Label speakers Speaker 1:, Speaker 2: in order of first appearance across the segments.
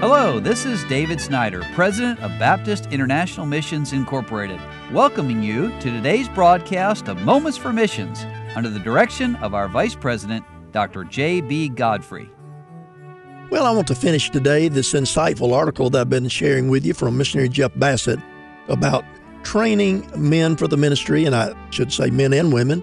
Speaker 1: Hello, this is David Snyder, President of Baptist International Missions Incorporated, welcoming you to today's broadcast of Moments for Missions under the direction of our Vice President, Dr. J.B. Godfrey.
Speaker 2: Well, I want to finish today this insightful article that I've been sharing with you from missionary Jeff Bassett about training men for the ministry, and I should say men and women.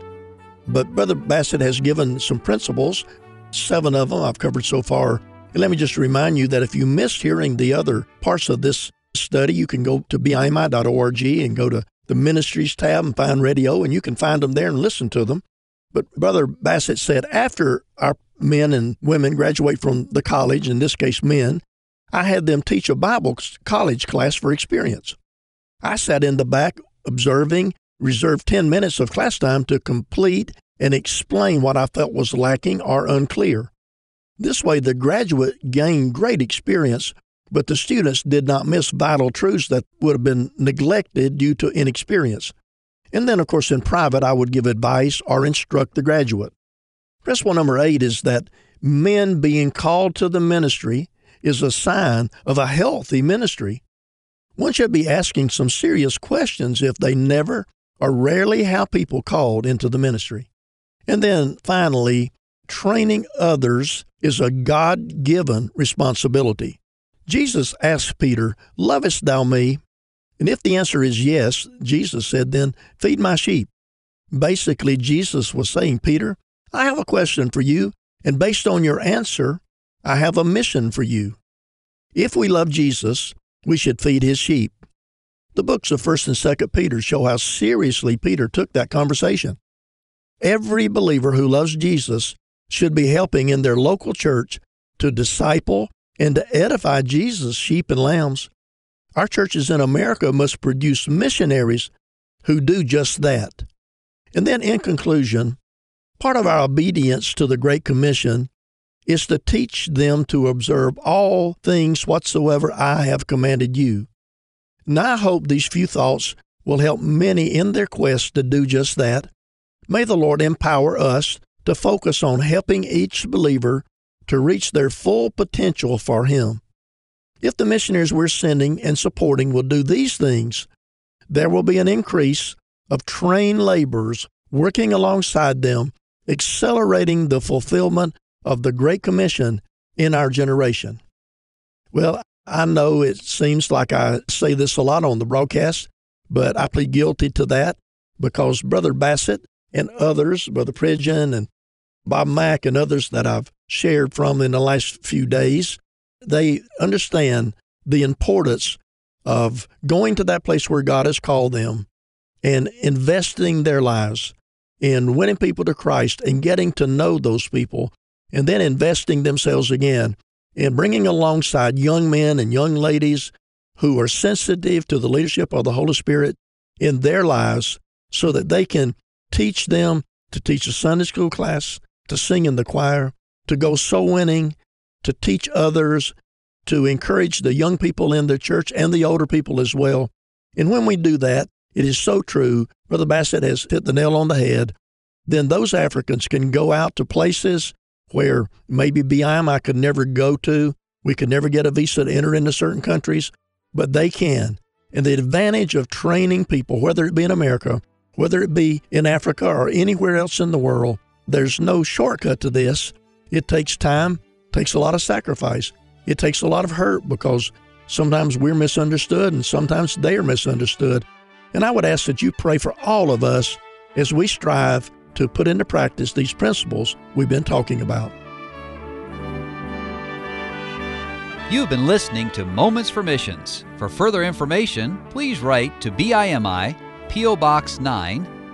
Speaker 2: But Brother Bassett has given some principles, seven of them I've covered so far and let me just remind you that if you missed hearing the other parts of this study, you can go to bimi.org and go to the ministries tab and find radio, and you can find them there and listen to them. But Brother Bassett said after our men and women graduate from the college, in this case men, I had them teach a Bible college class for experience. I sat in the back observing, reserved 10 minutes of class time to complete and explain what I felt was lacking or unclear. This way, the graduate gained great experience, but the students did not miss vital truths that would have been neglected due to inexperience. And then, of course, in private, I would give advice or instruct the graduate. Principle number eight is that men being called to the ministry is a sign of a healthy ministry. One should be asking some serious questions if they never or rarely have people called into the ministry. And then finally, training others is a God given responsibility. Jesus asked Peter, Lovest thou me? And if the answer is yes, Jesus said, Then feed my sheep. Basically, Jesus was saying, Peter, I have a question for you, and based on your answer, I have a mission for you. If we love Jesus, we should feed his sheep. The books of 1st and 2nd Peter show how seriously Peter took that conversation. Every believer who loves Jesus should be helping in their local church to disciple and to edify Jesus' sheep and lambs. Our churches in America must produce missionaries who do just that. And then, in conclusion, part of our obedience to the Great Commission is to teach them to observe all things whatsoever I have commanded you. And I hope these few thoughts will help many in their quest to do just that. May the Lord empower us to focus on helping each believer to reach their full potential for Him. If the missionaries we're sending and supporting will do these things, there will be an increase of trained laborers working alongside them, accelerating the fulfillment of the Great Commission in our generation. Well, I know it seems like I say this a lot on the broadcast, but I plead guilty to that because Brother Bassett and others, Brother Pridgeon and Bob Mack and others that I've shared from in the last few days, they understand the importance of going to that place where God has called them and investing their lives in winning people to Christ and getting to know those people, and then investing themselves again in bringing alongside young men and young ladies who are sensitive to the leadership of the Holy Spirit in their lives so that they can teach them to teach a Sunday school class, to sing in the choir, to go soul winning, to teach others, to encourage the young people in the church and the older people as well. And when we do that, it is so true. Brother Bassett has hit the nail on the head. Then those Africans can go out to places where maybe BIMI could never go to. We could never get a visa to enter into certain countries, but they can. And the advantage of training people, whether it be in America, whether it be in Africa or anywhere else in the world, there's no shortcut to this. It takes time, takes a lot of sacrifice. It takes a lot of hurt because sometimes we're misunderstood and sometimes they are misunderstood. And I would ask that you pray for all of us as we strive to put into practice these principles we've been talking about.
Speaker 1: You've been listening to Moments for Missions. For further information, please write to BIMI, P.O. Box 9,